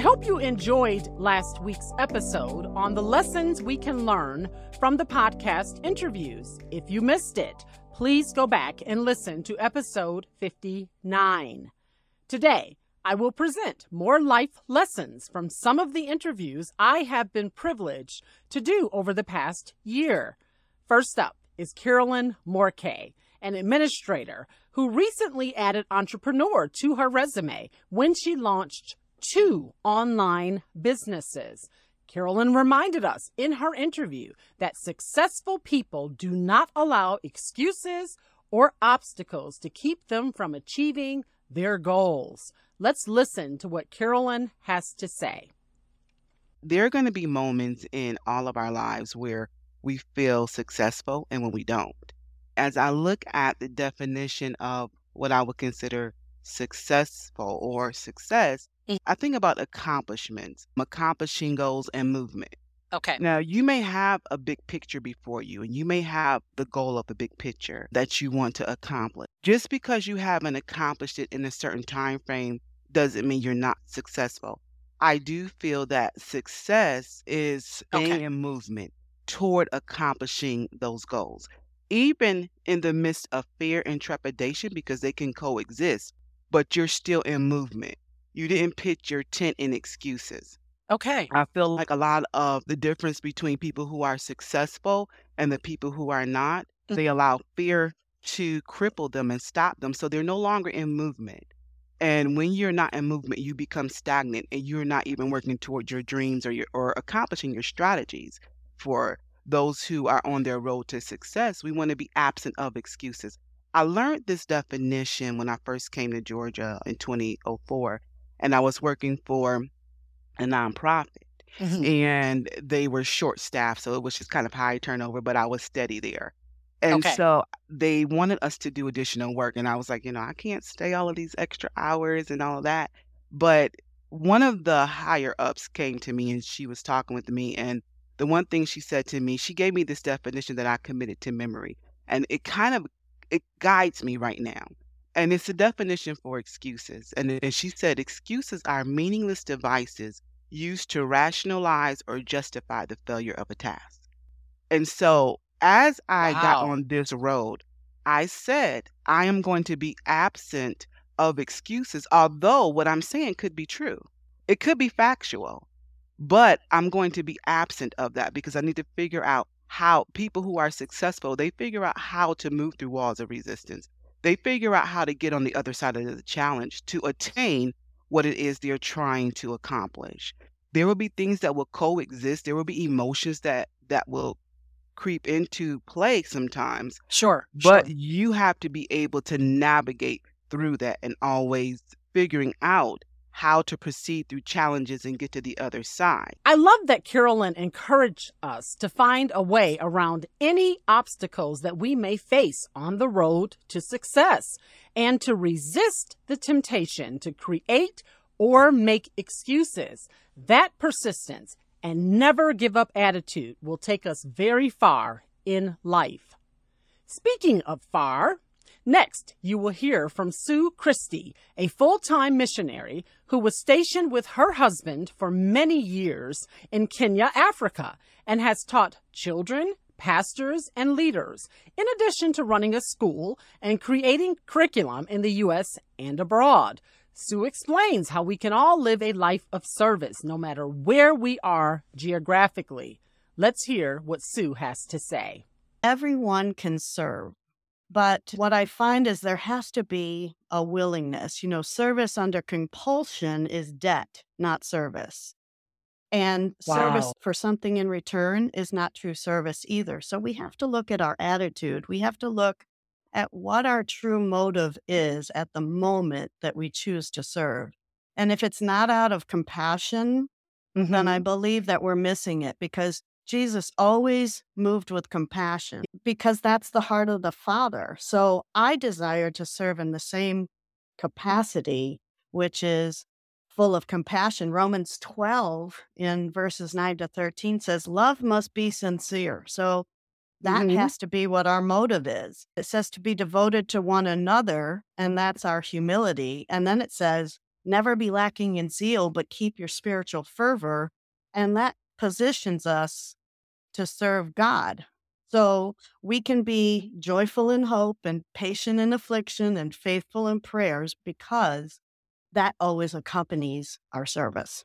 I hope you enjoyed last week's episode on the lessons we can learn from the podcast interviews. If you missed it, please go back and listen to episode 59. Today, I will present more life lessons from some of the interviews I have been privileged to do over the past year. First up is Carolyn Morkeh, an administrator who recently added entrepreneur to her resume when she launched two online businesses. Carolyn reminded us in her interview that successful people do not allow excuses or obstacles to keep them from achieving their goals. Let's listen to what Carolyn has to say. There are going to be moments in all of our lives where we feel successful and when we don't. As I look at the definition of what I would consider successful or success, Mm. I think about accomplishments, accomplishing goals and movement. Okay. Now, you may have a big picture before you, and you may have the goal of the big picture that you want to accomplish. Just because you haven't accomplished it in a certain time frame doesn't mean you're not successful. I do feel that success is staying Okay. in movement toward accomplishing those goals, even in the midst of fear and trepidation, because they can coexist, but you're still in movement. You didn't pitch your tent in excuses. Okay. I feel like a lot of the difference between people who are successful and the people who are not, Mm. they allow fear to cripple them and stop them. So they're no longer in movement. And when you're not in movement, you become stagnant and you're not even working towards your dreams or your or accomplishing your strategies. For those who are on their road to success, we want to be absent of excuses. I learned this definition when I first came to Georgia in 2004, and I was working for a nonprofit Mhm. and they were short staffed so it was just kind of high turnover but i was steady there and Okay. so they wanted us to do additional work and i was like you know i can't stay all of these extra hours and all of that but one of the higher ups came to me and she was talking with me and the one thing she said to me she gave me this definition that i committed to memory and it kind of it guides me right now and it's a definition for excuses and, and she said excuses are meaningless devices used to rationalize or justify the failure of a task. And so, as I got on this road, I said, I am going to be absent of excuses, although what I'm saying could be true. It could be factual, but I'm going to be absent of that because I need to figure out how people who are successful, they figure out how to move through walls of resistance. They figure out how to get on the other side of the challenge to attain what it is they're trying to accomplish. There will be things that will coexist. There will be emotions that that will creep into play sometimes, Sure. but sure. you have to be able to navigate through that and always figuring out how to proceed through challenges and get to the other side. I love that Carolyn encouraged us to find a way around any obstacles that we may face on the road to success and to resist the temptation to create or make excuses. That persistence and never give up attitude will take us very far in life. Speaking of far, next you will hear from Sue Christie, a full time missionary who was stationed with her husband for many years in Kenya, Africa, and has taught children, pastors, and leaders, in addition to running a school and creating curriculum in the U.S. and abroad. Sue explains how we can all live a life of service no matter where we are geographically. Let's hear what Sue has to say. everyone can serve. But what I find is there has to be a willingness. You know, service under compulsion is debt, not service. And service for something in return is not true service either. So we have to look at our attitude. We have to look at what our true motive is at the moment that we choose to serve. And if it's not out of compassion, then I mm-hmm. believe that we're missing it because Jesus always moved with compassion because that's the heart of the Father. So I desire to serve in the same capacity, which is full of compassion. Romans 12 in verses 9 to 13 says, Love must be sincere. So that Mhm. has to be what our motive is. It says to be devoted to one another, and that's our humility. And then it says, never be lacking in zeal, but keep your spiritual fervor. And that positions us to serve God. So we can be joyful in hope and patient in affliction and faithful in prayers because that always accompanies our service.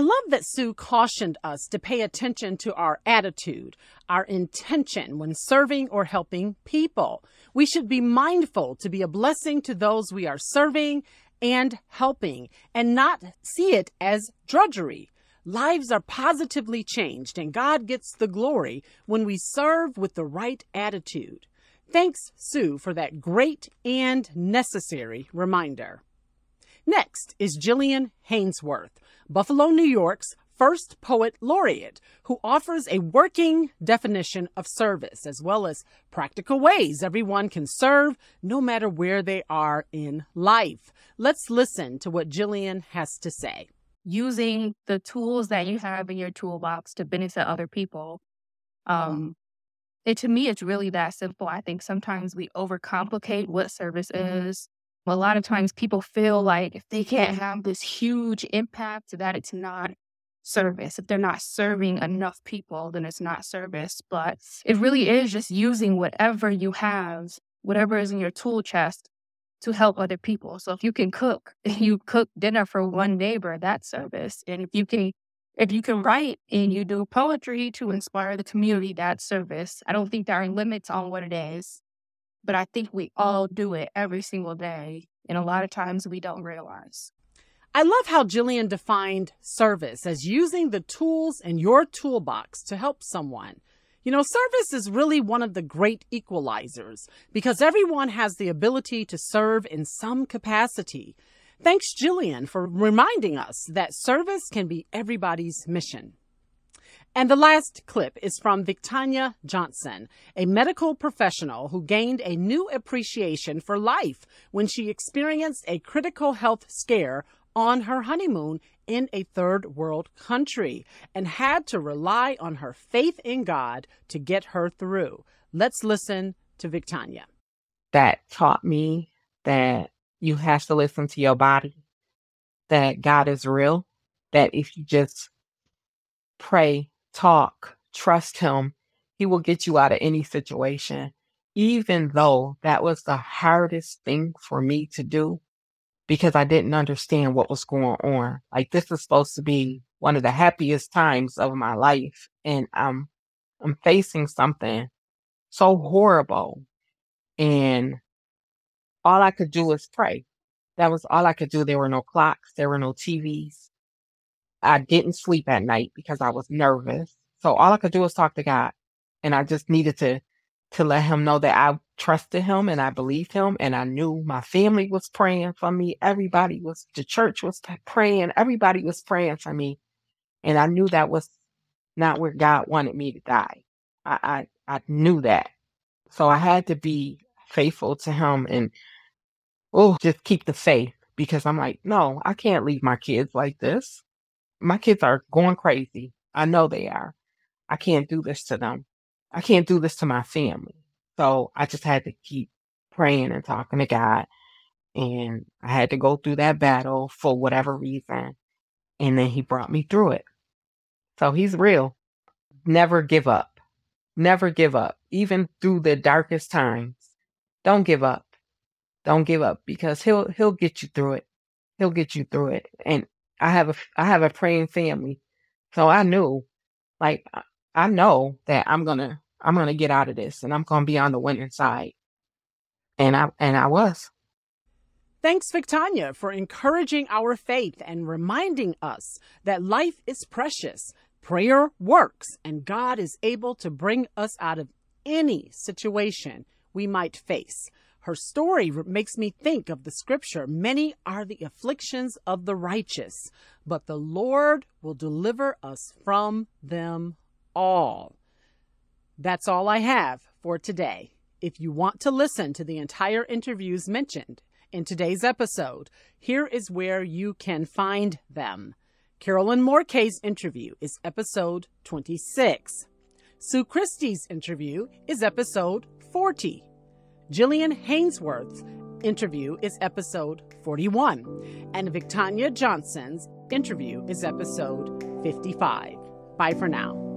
I love that Sue cautioned us to pay attention to our attitude, our intention when serving or helping people. We should be mindful to be a blessing to those we are serving and helping and not see it as drudgery. Lives are positively changed, and God gets the glory when we serve with the right attitude. Thanks, Sue, for that great and necessary reminder. Next is Jillian Haynesworth, Buffalo, New York's first poet laureate, who offers a working definition of service as well as practical ways everyone can serve no matter where they are in life. Let's listen to what Jillian has to say. Using the tools that you have in your toolbox to benefit other people. Um, it to me, it's really that simple. I think sometimes we overcomplicate what service is a lot of times people feel like if they can't have this huge impact, that it's not service. If they're not serving enough people, then it's not service. But it really is just using whatever you have, whatever is in your tool chest to help other people. So if you can cook, you cook dinner for one neighbor, that service. And if you can if you can write and you do poetry to inspire the community, that service. I don't think there are limits on what it is but I think we all do it every single day. And a lot of times we don't realize. I love how Jillian defined service as using the tools in your toolbox to help someone. You know, service is really one of the great equalizers because everyone has the ability to serve in some capacity. Thanks, Jillian, for reminding us that service can be everybody's mission. And the last clip is from VicTonia Johnson, a medical professional who gained a new appreciation for life when she experienced a critical health scare on her honeymoon in a third world country and had to rely on her faith in God to get her through. Let's listen to VicTonia. That taught me that you have to listen to your body, that God is real, that if you just pray talk, trust him. He will get you out of any situation. Even though that was the hardest thing for me to do because I didn't understand what was going on. Like this is supposed to be one of the happiest times of my life. And I'm, I'm facing something so horrible. And all I could do was pray. That was all I could do. There were no clocks. There were no TVs. I didn't sleep at night because I was nervous. So all I could do was talk to God. And I just needed to to let him know that I trusted him and I believed him and I knew my family was praying for me. Everybody was the church was praying. Everybody was praying for me. And I knew that was not where God wanted me to die. I I, I knew that. So I had to be faithful to him and oh just keep the faith because I'm like, no, I can't leave my kids like this my kids are going crazy. I know they are. I can't do this to them. I can't do this to my family. So I just had to keep praying and talking to God. And I had to go through that battle for whatever reason. And then he brought me through it. So he's real. Never give up. Never give up. Even through the darkest times. Don't give up. Don't give up because he'll he'll get you through it. He'll get you through it. And I have a I have a praying family, so I knew, like I know that I'm gonna I'm gonna get out of this, and I'm gonna be on the winning side, and I and I was. Thanks, VicTonia, for encouraging our faith and reminding us that life is precious. Prayer works, and God is able to bring us out of any situation we might face. Her story makes me think of the scripture Many are the afflictions of the righteous, but the Lord will deliver us from them all. That's all I have for today. If you want to listen to the entire interviews mentioned in today's episode, here is where you can find them. Carolyn Morkeh's interview is episode 26. Sue Christie's interview is episode 40. Jillian Haynesworth's interview is episode 41, and VicTonia Johnson's interview is episode 55. Bye for now.